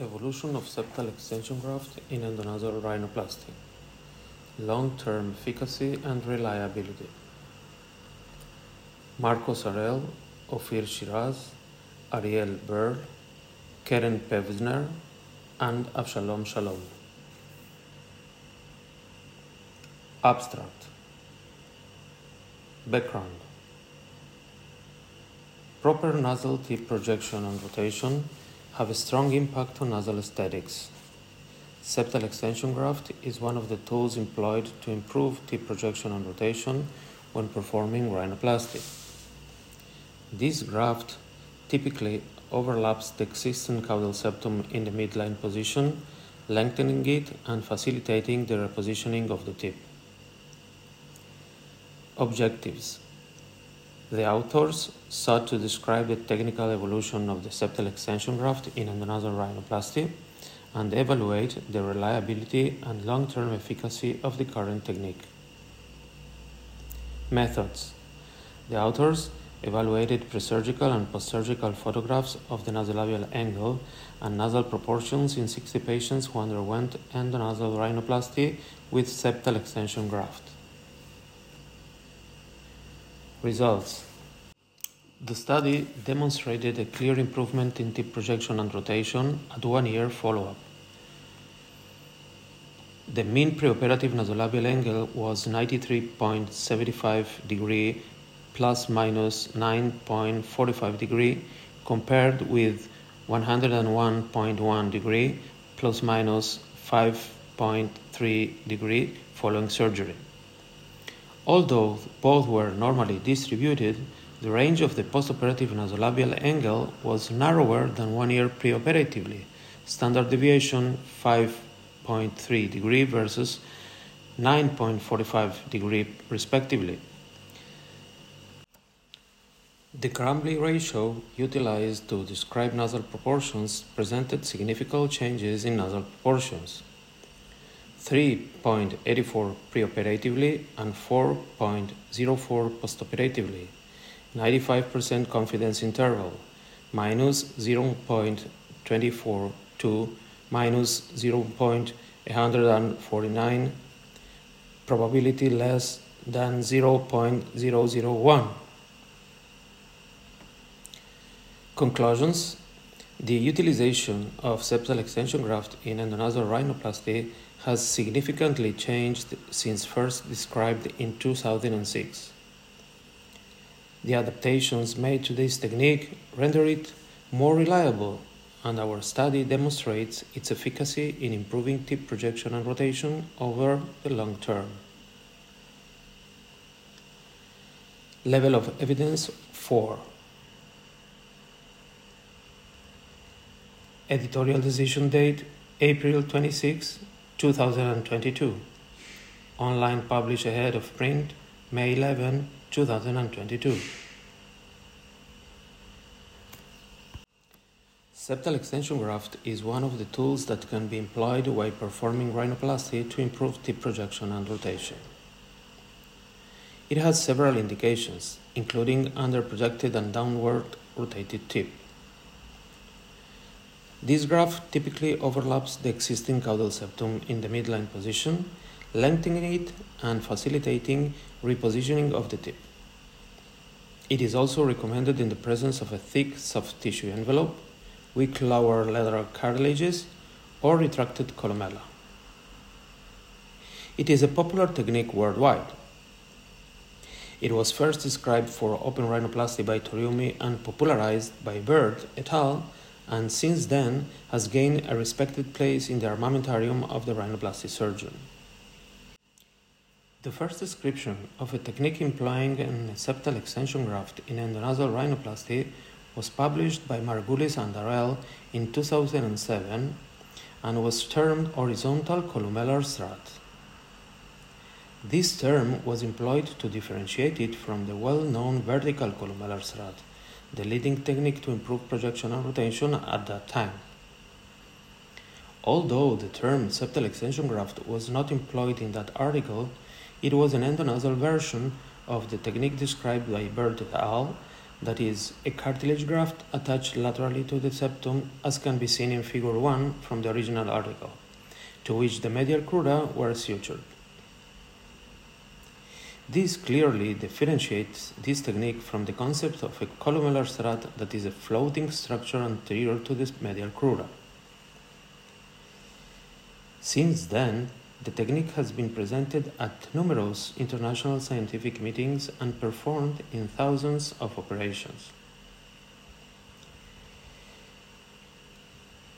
Evolution of septal extension graft in endonasal rhinoplasty. Long-term efficacy and reliability. Marcos Harel, Ophir Shiraz, Ariel Berl, Karen Pevsner, and Avshalom Shalom. Abstract. Background. Proper nasal tip projection and rotation have a strong impact on nasal aesthetics. Septal extension graft is one of the tools employed to improve tip projection and rotation when performing rhinoplasty. This graft typically overlaps the existing caudal septum in the midline position, lengthening it and facilitating the repositioning of the tip. Objectives the authors sought to describe the technical evolution of the septal extension graft in endonasal rhinoplasty and evaluate the reliability and long-term efficacy of the current technique. Methods The authors evaluated presurgical and postsurgical photographs of the nasolabial angle and nasal proportions in 60 patients who underwent endonasal rhinoplasty with septal extension graft. Results The study demonstrated a clear improvement in tip projection and rotation at one year follow up. The mean preoperative nasolabial angle was 93.75 degree plus minus 9.45 degree compared with 101.1 degree plus minus 5.3 degree following surgery. Although both were normally distributed, the range of the postoperative nasolabial angle was narrower than one year preoperatively, standard deviation 5.3 degree versus 9.45 degree respectively. The Crumbly ratio utilized to describe nasal proportions presented significant changes in nasal proportions. 3.84 preoperatively and 4.04 postoperatively, 95% confidence interval, minus 0.24 to minus 0.149, probability less than 0.001. Conclusions The utilization of septal extension graft in endonasal rhinoplasty has significantly changed since first described in 2006. The adaptations made to this technique render it more reliable, and our study demonstrates its efficacy in improving tip projection and rotation over the long term. Level of evidence 4 Editorial decision date April 26, 2022. Online published ahead of print May 11, 2022. Septal extension graft is one of the tools that can be employed while performing rhinoplasty to improve tip projection and rotation. It has several indications, including underprojected and downward rotated tip. This graft typically overlaps the existing caudal septum in the midline position, lengthening it and facilitating repositioning of the tip. It is also recommended in the presence of a thick soft tissue envelope, weak lower lateral cartilages, or retracted columella. It is a popular technique worldwide. It was first described for open rhinoplasty by Toriumi and popularized by Byrd et al and since then has gained a respected place in the armamentarium of the rhinoplasty surgeon. The first description of a technique employing an septal extension graft in endonasal rhinoplasty was published by Margulis and Harel in 2007 and was termed horizontal columellar strut. This term was employed to differentiate it from the well known vertical columellar strut the leading technique to improve projection and rotation at that time. Although the term septal extension graft was not employed in that article, it was an endonasal version of the technique described by Byrd et al. that is, a cartilage graft attached laterally to the septum, as can be seen in Figure 1 from the original article, to which the medial crura were sutured. This clearly differentiates this technique from the concept of a columellar strut that is a floating structure anterior to the medial crura. Since then, the technique has been presented at numerous international scientific meetings and performed in thousands of operations.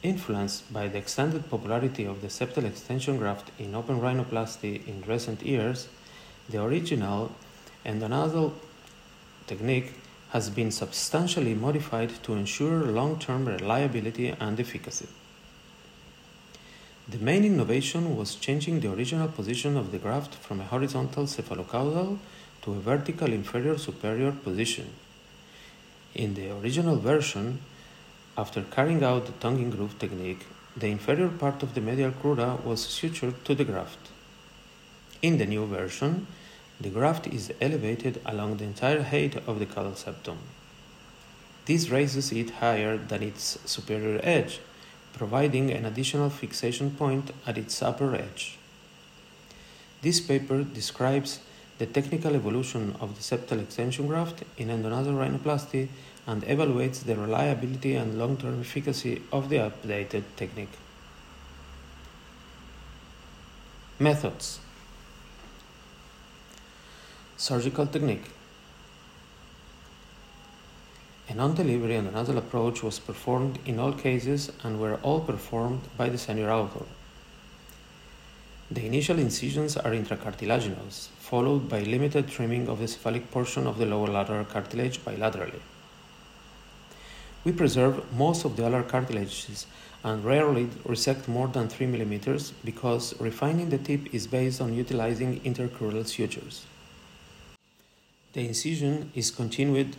Influenced by the extended popularity of the septal extension graft in open rhinoplasty in recent years, the original endonasal technique has been substantially modified to ensure long term reliability and efficacy. The main innovation was changing the original position of the graft from a horizontal cephalocaudal to a vertical inferior superior position. In the original version, after carrying out the tongue in groove technique, the inferior part of the medial crura was sutured to the graft. In the new version, the graft is elevated along the entire height of the caudal septum. This raises it higher than its superior edge providing an additional fixation point at its upper edge. This paper describes the technical evolution of the septal extension graft in endonasal rhinoplasty and evaluates the reliability and long term efficacy of the updated technique. Methods Surgical technique a non-delivery endonasal approach was performed in all cases and were all performed by the senior author. The initial incisions are intracartilaginous, followed by limited trimming of the cephalic portion of the lower lateral cartilage bilaterally. We preserve most of the alar cartilages and rarely resect more than 3 mm because refining the tip is based on utilizing intercrural sutures. The incision is continued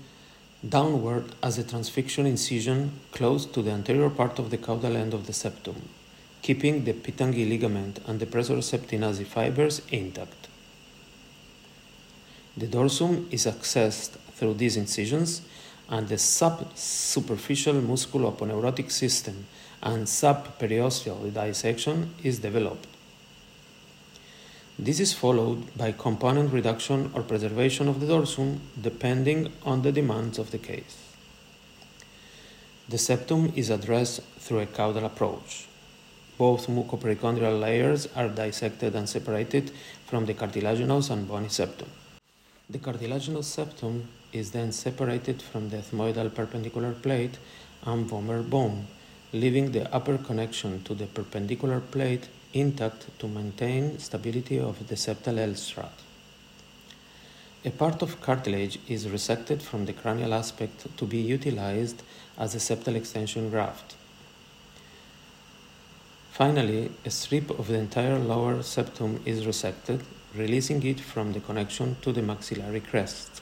downward as a transfixion incision close to the anterior part of the caudal end of the septum, keeping the Pitanguy ligament and the septi nasi fibers intact. The dorsum is accessed through these incisions, and the subsuperficial musculoaponeurotic system and subperiosteal dissection is developed. This is followed by component reduction or preservation of the dorsum depending on the demands of the case. The septum is addressed through a caudal approach. Both mucoperichondrial layers are dissected and separated from the cartilaginous and bony septum. The cartilaginous septum is then separated from the ethmoidal perpendicular plate and vomer bone, leaving the upper connection to the perpendicular plate intact to maintain stability of the septal L strut. A part of cartilage is resected from the cranial aspect to be utilized as a septal extension graft. Finally, a strip of the entire lower septum is resected, releasing it from the connection to the maxillary crest.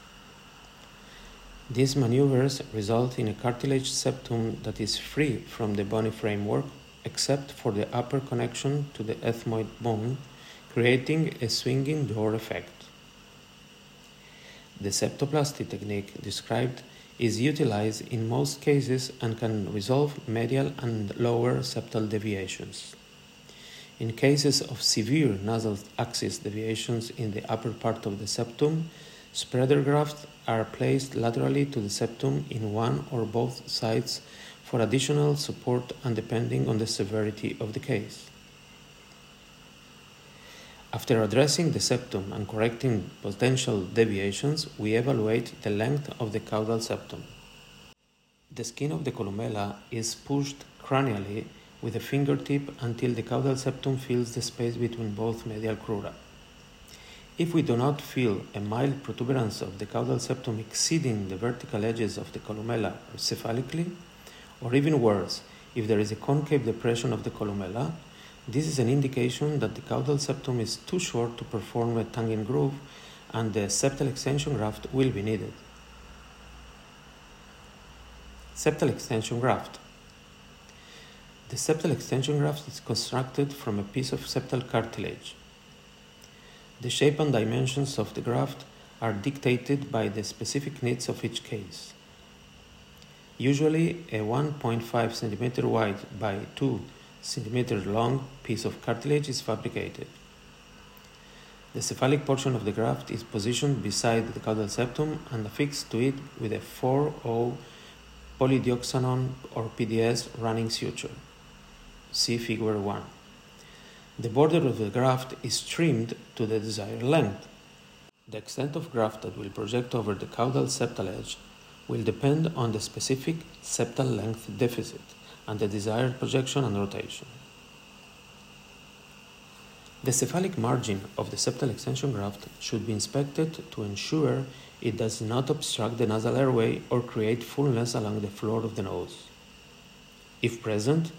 These maneuvers result in a cartilage septum that is free from the bony framework except for the upper connection to the ethmoid bone, creating a swinging door effect. The septoplasty technique described is utilized in most cases and can resolve medial and lower septal deviations. In cases of severe nasal axis deviations in the upper part of the septum, spreader grafts are placed laterally to the septum in one or both sides for additional support and depending on the severity of the case. After addressing the septum and correcting potential deviations, we evaluate the length of the caudal septum. The skin of the columella is pushed cranially with a fingertip until the caudal septum fills the space between both medial crura. If we do not feel a mild protuberance of the caudal septum exceeding the vertical edges of the columella cephalically, or even worse, if there is a concave depression of the columella, this is an indication that the caudal septum is too short to perform a tongue in groove and the septal extension graft will be needed. Septal extension graft. The septal extension graft is constructed from a piece of septal cartilage. The shape and dimensions of the graft are dictated by the specific needs of each case Usually, a 1.5 cm wide by 2 cm long piece of cartilage is fabricated. The cephalic portion of the graft is positioned beside the caudal septum and affixed to it with a 4-0 polydioxanone or PDS running suture. See figure 1. The border of the graft is trimmed to the desired length. The extent of graft that will project over the caudal septal edge will depend on the specific septal length deficit and the desired projection and rotation. The cephalic margin of the septal extension graft should be inspected to ensure it does not obstruct the nasal airway or create fullness along the floor of the nose. If present,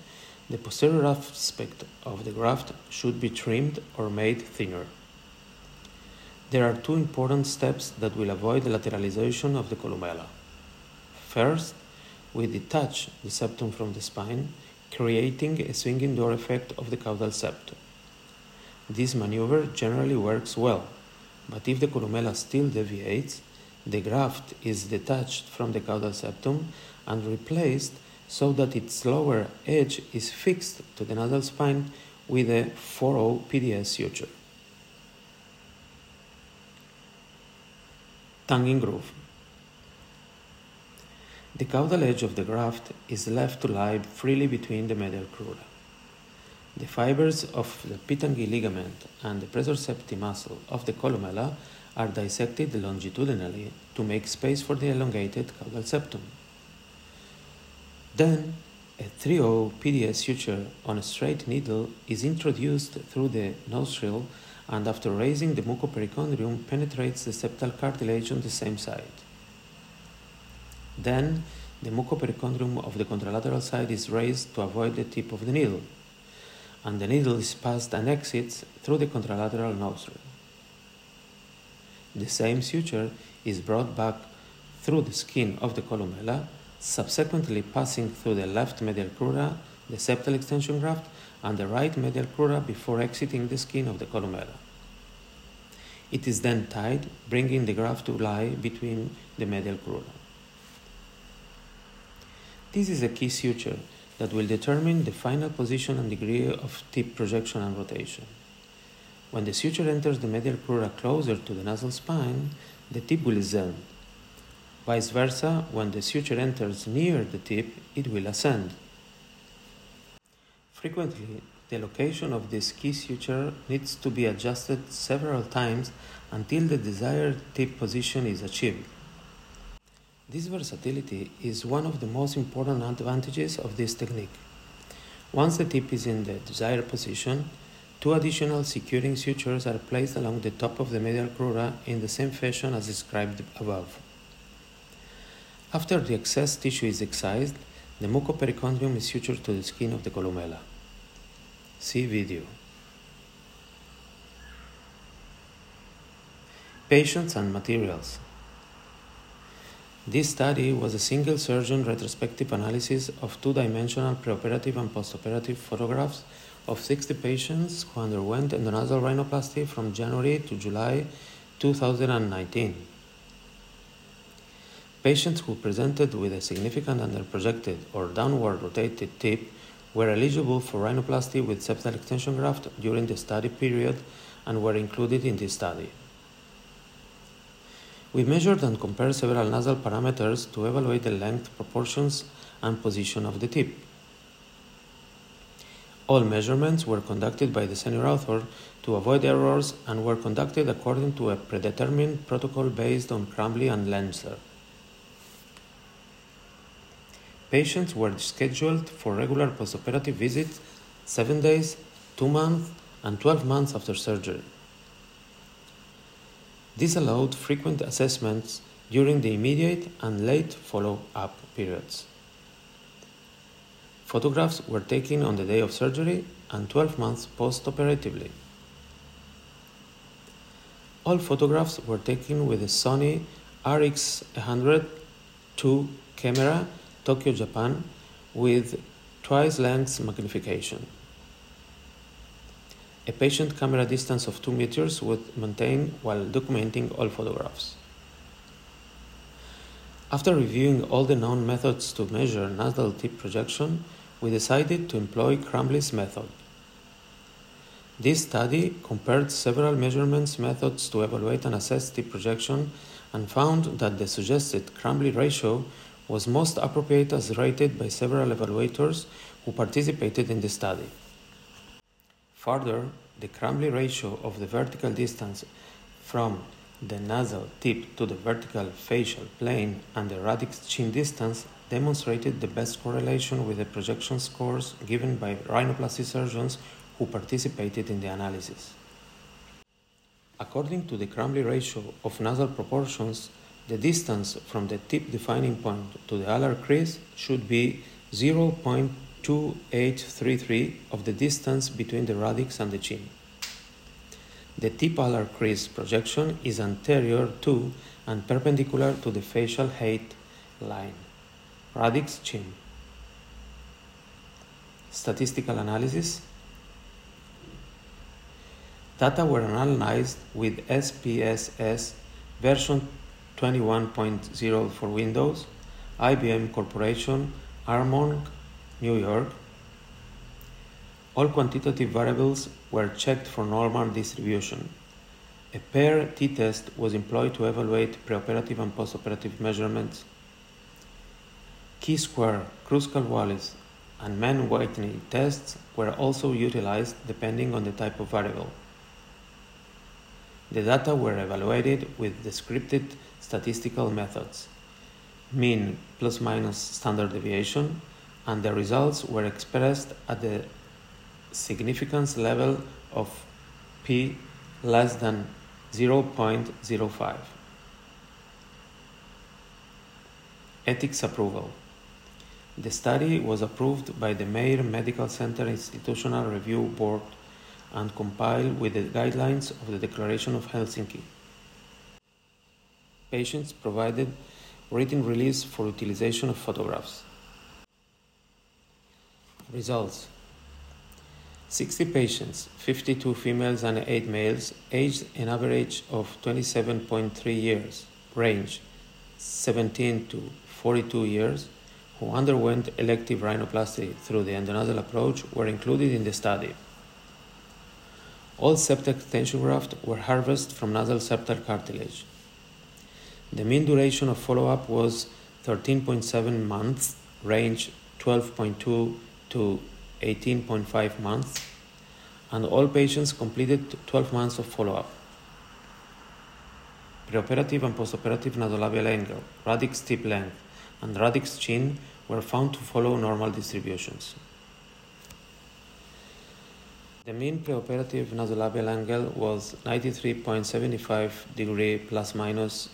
the posterior aspect of the graft should be trimmed or made thinner. There are two important steps that will avoid the lateralization of the columella. First, we detach the septum from the spine, creating a swinging door effect of the caudal septum. This maneuver generally works well, but if the columella still deviates, the graft is detached from the caudal septum and replaced so that its lower edge is fixed to the nasal spine with a 4-0 PDS suture. Tongue groove. The caudal edge of the graft is left to lie freely between the medial crura. The fibers of the Pitanguy ligament and the pressor septi muscle of the columella are dissected longitudinally to make space for the elongated caudal septum. Then, a 3-0 PDS suture on a straight needle is introduced through the nostril and after raising the mucoperichondrium penetrates the septal cartilage on the same side. Then, the mucoperichondrium of the contralateral side is raised to avoid the tip of the needle and the needle is passed and exits through the contralateral nostril. The same suture is brought back through the skin of the columella, subsequently passing through the left medial crura, the septal extension graft, and the right medial crura before exiting the skin of the columella. It is then tied, bringing the graft to lie between the medial crura. This is a key suture that will determine the final position and degree of tip projection and rotation. When the suture enters the medial crura closer to the nasal spine, the tip will ascend. Vice versa, when the suture enters near the tip, it will ascend. Frequently, the location of this key suture needs to be adjusted several times until the desired tip position is achieved. This versatility is one of the most important advantages of this technique. Once the tip is in the desired position, two additional securing sutures are placed along the top of the medial crura in the same fashion as described above. After the excess tissue is excised, the mucoperichondrium is sutured to the skin of the columella. See video. Patients and materials. This study was a single surgeon retrospective analysis of two dimensional preoperative and postoperative photographs of 60 patients who underwent endonasal rhinoplasty from January to July 2019. Patients who presented with a significant underprojected or downward rotated tip were eligible for rhinoplasty with septal extension graft during the study period and were included in this study. We measured and compared several nasal parameters to evaluate the length, proportions, and position of the tip. All measurements were conducted by the senior author to avoid errors and were conducted according to a predetermined protocol based on Crumbley and Lenzer. Patients were scheduled for regular postoperative visits 7 days, 2 months, and 12 months after surgery. This allowed frequent assessments during the immediate and late follow up periods. Photographs were taken on the day of surgery and 12 months post operatively. All photographs were taken with a Sony RX100 II camera, Tokyo, Japan, with twice length magnification. A patient camera distance of 2 meters was maintained while documenting all photographs. After reviewing all the known methods to measure nasal tip projection, we decided to employ Crumbley's method. This study compared several measurements methods to evaluate and assess tip projection and found that the suggested Crumbley ratio was most appropriate as rated by several evaluators who participated in the study. Further, the Crumbley ratio of the vertical distance from the nasal tip to the vertical facial plane and the radix chin distance demonstrated the best correlation with the projection scores given by rhinoplasty surgeons who participated in the analysis. According to the Crumbley ratio of nasal proportions, the distance from the tip defining point to the alar crease should be 0.2833 of the distance between the radix and the chin. The tip alar crease projection is anterior to and perpendicular to the facial height line. Radix chin. Statistical analysis Data were analyzed with SPSS version 21.0 for Windows, IBM Corporation, Armonk, New York. All quantitative variables were checked for normal distribution. A pair t-test was employed to evaluate preoperative and postoperative measurements. Chi-square, Kruskal-Wallis, and Mann-Whitney tests were also utilized depending on the type of variable. The data were evaluated with descriptive statistical methods, mean plus minus standard deviation, and the results were expressed at the significance level of p less than 0.05. Ethics approval. The study was approved by the Meir Medical Center Institutional Review Board and comply with the guidelines of the Declaration of Helsinki. Patients provided written release for utilization of photographs. Results 60 patients, 52 females and 8 males, aged an average of 27.3 years, range 17 to 42 years, who underwent elective rhinoplasty through the endonasal approach were included in the study. All septal extension grafts were harvested from nasal septal cartilage. The mean duration of follow-up was 13.7 months, range 12.2 to 18.5 months, and all patients completed 12 months of follow-up. Preoperative and postoperative nasolabial angle, radix tip length, and radix chin were found to follow normal distributions. The mean preoperative nasolabial angle was 93.75 degree plus minus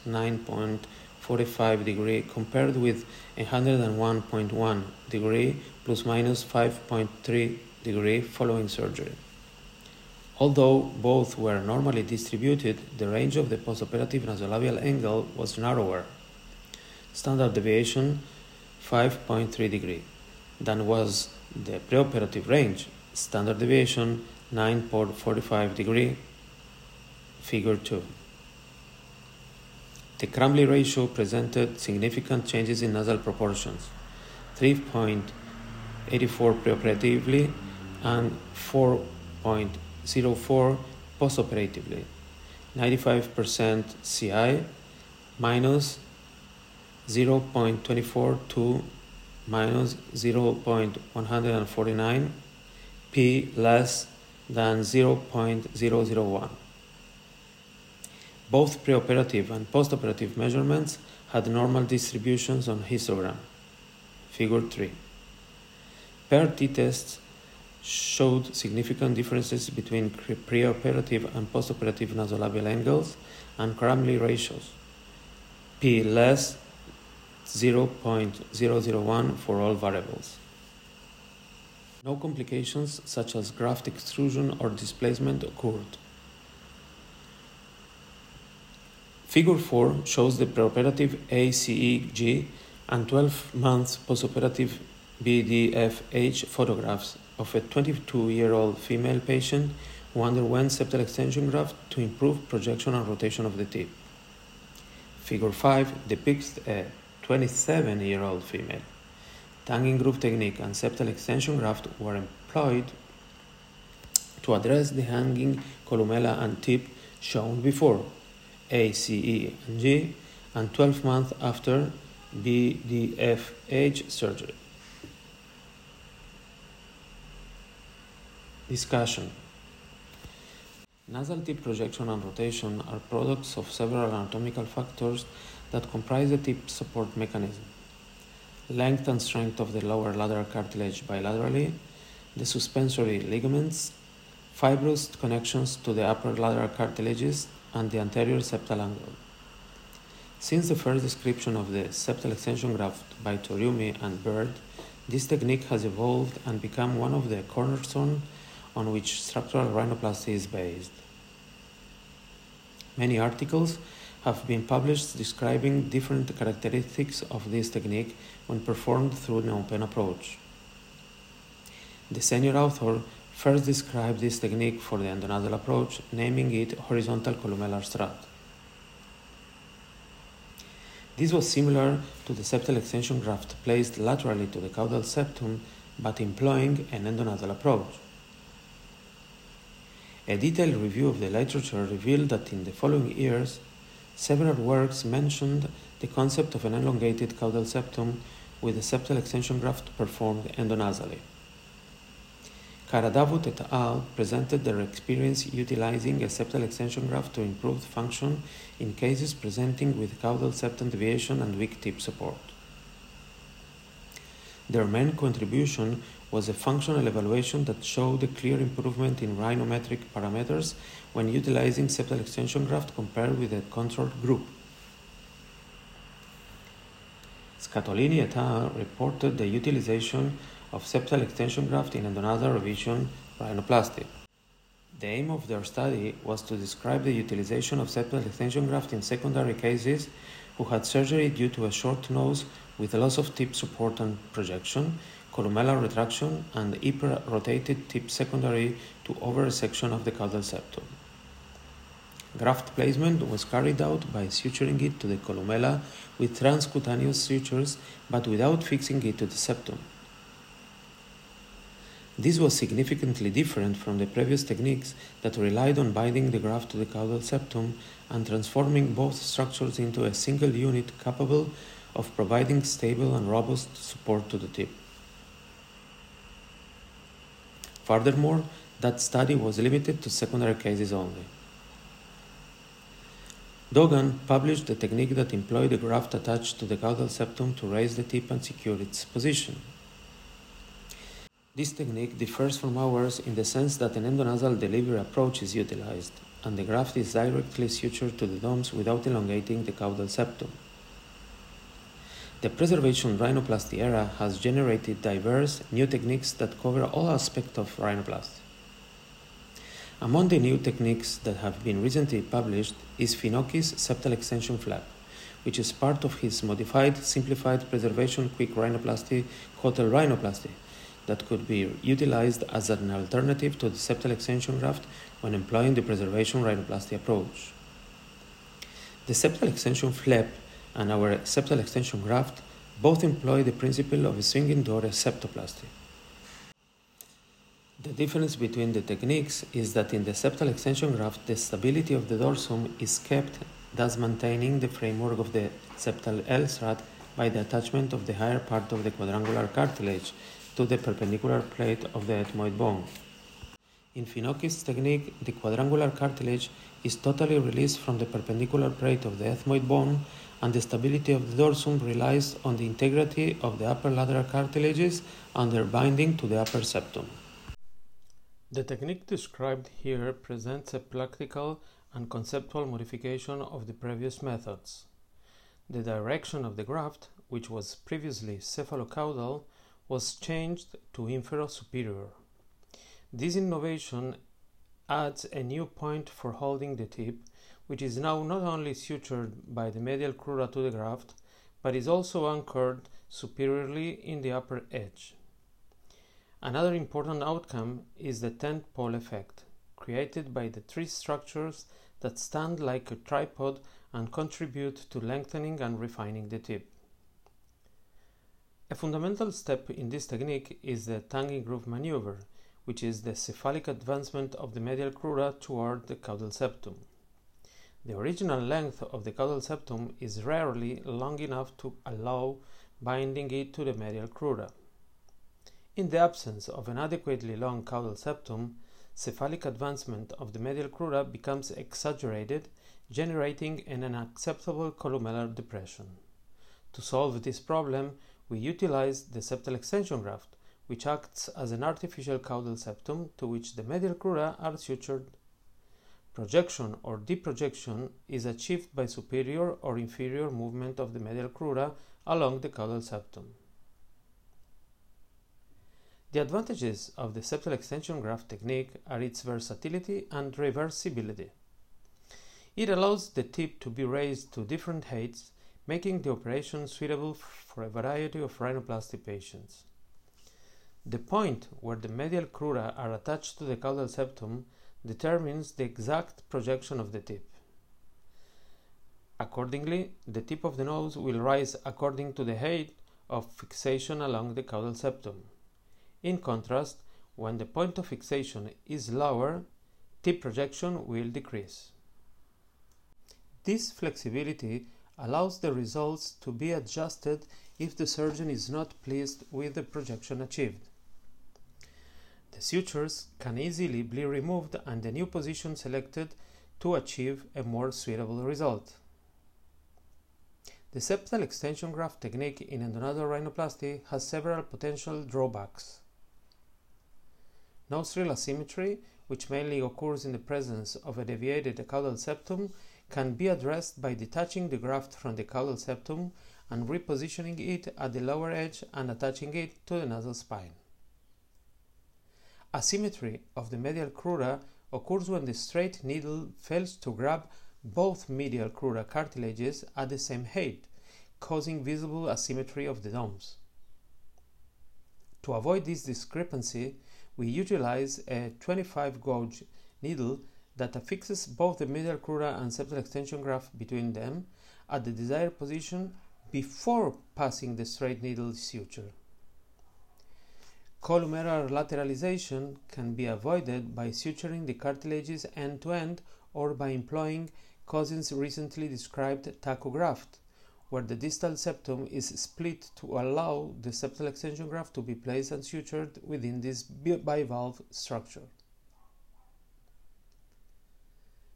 9.45 degree compared with 101.1 degree plus minus 5.3 degree following surgery. Although both were normally distributed, the range of the postoperative nasolabial angle was narrower, standard deviation 5.3 degree, than was the preoperative range standard deviation 9.45 degree, figure 2. The Crumbley ratio presented significant changes in nasal proportions, 3.84 preoperatively and 4.04 postoperatively, 95% CI minus 0.24 to minus 0.149 p less than 0.001. Both preoperative and postoperative measurements had normal distributions on histogram. Figure 3. Pair t-tests showed significant differences between preoperative and postoperative nasolabial angles and Crumbley ratios. P less 0.001 for all variables. No complications such as graft extrusion or displacement occurred. Figure 4 shows the preoperative ACEG and 12 month postoperative BDFH photographs of a 22 year old female patient who underwent septal extension graft to improve projection and rotation of the tip. Figure 5 depicts a 27 year old female. Tongue groove technique and septal extension graft were employed to address the hanging columella and tip shown before, A, C, E, and G, and 12 months after BDFH surgery. Discussion Nasal tip projection and rotation are products of several anatomical factors that comprise the tip support mechanism. Length and strength of the lower lateral cartilage bilaterally, the suspensory ligaments, fibrous connections to the upper lateral cartilages, and the anterior septal angle. Since the first description of the septal extension graft by Toriumi and Byrd, this technique has evolved and become one of the cornerstones on which structural rhinoplasty is based. Many articles have been published describing different characteristics of this technique when performed through an open approach. The senior author first described this technique for the endonasal approach, naming it horizontal columellar strut. This was similar to the septal extension graft placed laterally to the caudal septum but employing an endonasal approach. A detailed review of the literature revealed that in the following years, several works mentioned the concept of an elongated caudal septum with a septal extension graft performed endonasally. Karadavut et al. presented their experience utilizing a septal extension graft to improve function in cases presenting with caudal septum deviation and weak tip support. Their main contribution was a functional evaluation that showed a clear improvement in rhinometric parameters when utilizing septal extension graft compared with a control group. Scatolini et al. reported the utilization of septal extension graft in endonasal revision rhinoplasty. The aim of their study was to describe the utilization of septal extension graft in secondary cases who had surgery due to a short nose with loss of tip support and projection columellar retraction, and hyper-rotated tip secondary to over a section of the caudal septum. Graft placement was carried out by suturing it to the columella with transcutaneous sutures but without fixing it to the septum. This was significantly different from the previous techniques that relied on binding the graft to the caudal septum and transforming both structures into a single unit capable of providing stable and robust support to the tip. Furthermore, that study was limited to secondary cases only. Dogan published a technique that employed a graft attached to the caudal septum to raise the tip and secure its position. This technique differs from ours in the sense that an endonasal delivery approach is utilized, and the graft is directly sutured to the domes without elongating the caudal septum. The preservation rhinoplasty era has generated diverse new techniques that cover all aspects of rhinoplasty. Among the new techniques that have been recently published is Finocchi's septal extension flap, which is part of his modified, simplified preservation quick rhinoplasty hotel rhinoplasty that could be utilized as an alternative to the septal extension graft when employing the preservation rhinoplasty approach. The septal extension flap and our septal extension graft both employ the principle of a swinging door septoplasty. The difference between the techniques is that in the septal extension graft, the stability of the dorsum is kept, thus maintaining the framework of the septal L strut by the attachment of the higher part of the quadrangular cartilage to the perpendicular plate of the ethmoid bone. In Finocchi's technique, the quadrangular cartilage is totally released from the perpendicular plate of the ethmoid bone and the stability of the dorsum relies on the integrity of the upper lateral cartilages and their binding to the upper septum. The technique described here presents a practical and conceptual modification of the previous methods. The direction of the graft, which was previously cephalocaudal, was changed to infero-superior. This innovation adds a new point for holding the tip which is now not only sutured by the medial crura to the graft, but is also anchored superiorly in the upper edge. Another important outcome is the tent pole effect, created by the three structures that stand like a tripod and contribute to lengthening and refining the tip. A fundamental step in this technique is the tongue groove maneuver, which is the cephalic advancement of the medial crura toward the caudal septum. The original length of the caudal septum is rarely long enough to allow binding it to the medial crura. In the absence of an adequately long caudal septum, cephalic advancement of the medial crura becomes exaggerated, generating an unacceptable columellar depression. To solve this problem, we utilize the septal extension graft, which acts as an artificial caudal septum to which the medial crura are sutured. Projection or deprojection is achieved by superior or inferior movement of the medial crura along the caudal septum. The advantages of the septal extension graft technique are its versatility and reversibility. It allows the tip to be raised to different heights, making the operation suitable for a variety of rhinoplasty patients. The point where the medial crura are attached to the caudal septum determines the exact projection of the tip. Accordingly, the tip of the nose will rise according to the height of fixation along the caudal septum. In contrast, when the point of fixation is lower, tip projection will decrease. This flexibility allows the results to be adjusted if the surgeon is not pleased with the projection achieved. The sutures can easily be removed and a new position selected to achieve a more suitable result. The septal extension graft technique in endonasal rhinoplasty has several potential drawbacks. Nostril asymmetry, which mainly occurs in the presence of a deviated caudal septum, can be addressed by detaching the graft from the caudal septum and repositioning it at the lower edge and attaching it to the nasal spine. Asymmetry of the medial crura occurs when the straight needle fails to grab both medial crura cartilages at the same height, causing visible asymmetry of the domes. To avoid this discrepancy, we utilize a 25 gauge needle that affixes both the medial crura and septal extension graft between them at the desired position before passing the straight needle suture. Columellar lateralization can be avoided by suturing the cartilages end to end or by employing Kosins' recently described taco graft, where the distal septum is split to allow the septal extension graft to be placed and sutured within this bivalve structure.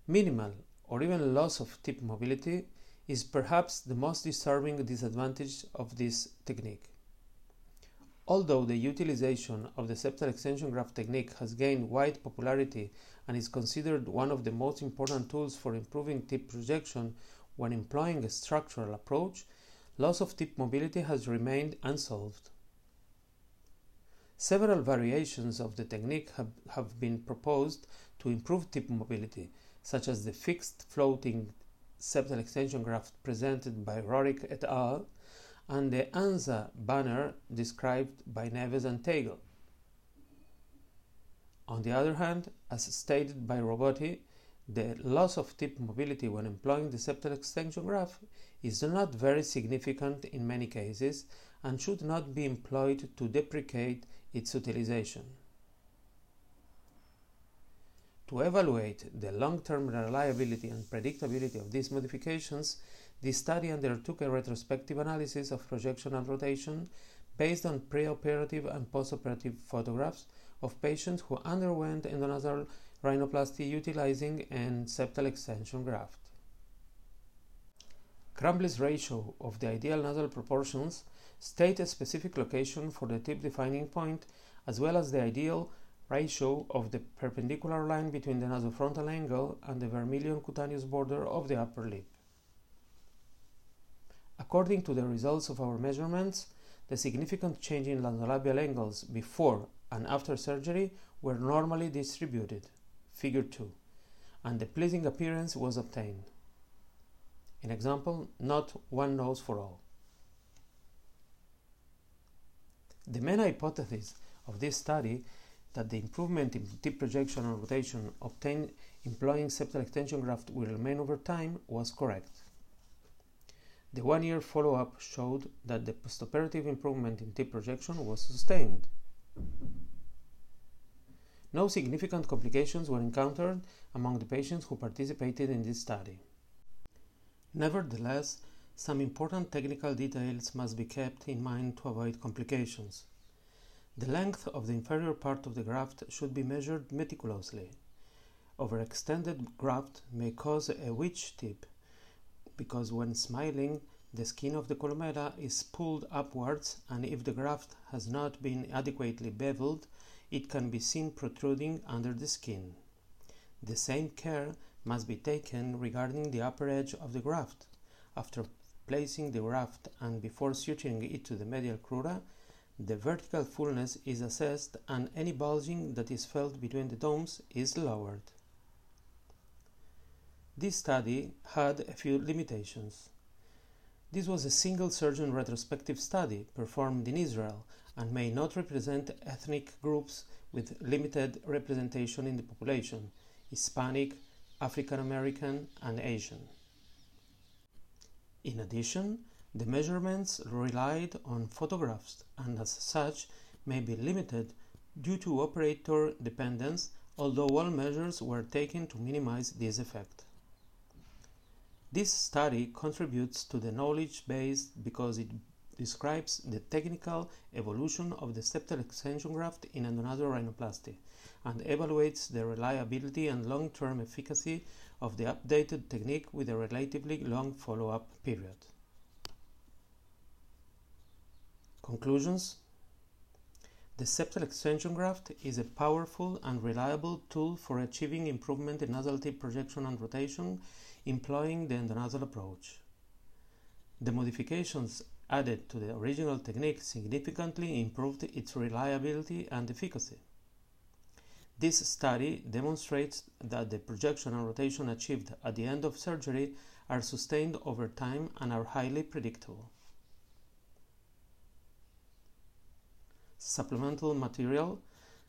Minimal or even loss of tip mobility is perhaps the most disturbing disadvantage of this technique. Although the utilization of the septal extension graft technique has gained wide popularity and is considered one of the most important tools for improving tip projection when employing a structural approach, loss of tip mobility has remained unsolved. Several variations of the technique have, have been proposed to improve tip mobility, such as the fixed floating septal extension graft presented by Rohrich et al. and the ANZA banner described by Neves and Teigl. On the other hand, as stated by Robotti, the loss of tip mobility when employing the septal extension graft is not very significant in many cases and should not be employed to deprecate its utilization. To evaluate the long-term reliability and predictability of these modifications, the study undertook a retrospective analysis of projection and rotation based on preoperative and postoperative photographs of patients who underwent endonasal rhinoplasty utilizing an septal extension graft. Crumbly's ratio of the ideal nasal proportions state a specific location for the tip defining point as well as the ideal ratio of the perpendicular line between the nasofrontal angle and the vermilion cutaneous border of the upper lip. According to the results of our measurements, the significant change in nasolabial angles before and after surgery were normally distributed, figure 2, and the pleasing appearance was obtained. In example, not one nose for all. The main hypothesis of this study that the improvement in tip projection and rotation obtained employing septal extension graft will remain over time was correct. The one year follow up showed that the postoperative improvement in tip projection was sustained. No significant complications were encountered among the patients who participated in this study. Nevertheless, some important technical details must be kept in mind to avoid complications. The length of the inferior part of the graft should be measured meticulously. Overextended graft may cause a witch tip because when smiling, the skin of the columella is pulled upwards and if the graft has not been adequately beveled, it can be seen protruding under the skin. The same care must be taken regarding the upper edge of the graft. After placing the graft and before suturing it to the medial crura, the vertical fullness is assessed and any bulging that is felt between the domes is lowered. This study had a few limitations. This was a single surgeon retrospective study performed in Israel and may not represent ethnic groups with limited representation in the population Hispanic, African American, and Asian. In addition, the measurements relied on photographs and as such may be limited due to operator dependence, although all measures were taken to minimize this effect. This study contributes to the knowledge base because it describes the technical evolution of the septal extension graft in endonasal rhinoplasty and evaluates the reliability and long-term efficacy of the updated technique with a relatively long follow-up period. Conclusions The septal extension graft is a powerful and reliable tool for achieving improvement in nasal tip projection and rotation employing the endonasal approach. The modifications added to the original technique significantly improved its reliability and efficacy. This study demonstrates that the projection and rotation achieved at the end of surgery are sustained over time and are highly predictable. Supplemental material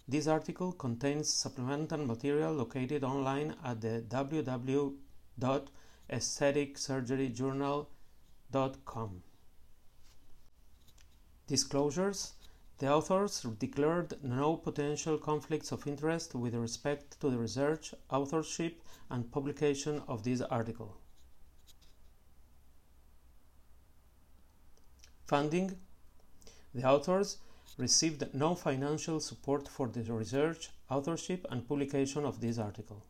This article contains supplemental material located online at the www.aestheticsurgeryjournal.com. Disclosures The authors declared no potential conflicts of interest with respect to the research, authorship, and publication of this article. Funding The authors received no financial support for the research, authorship, and publication of this article.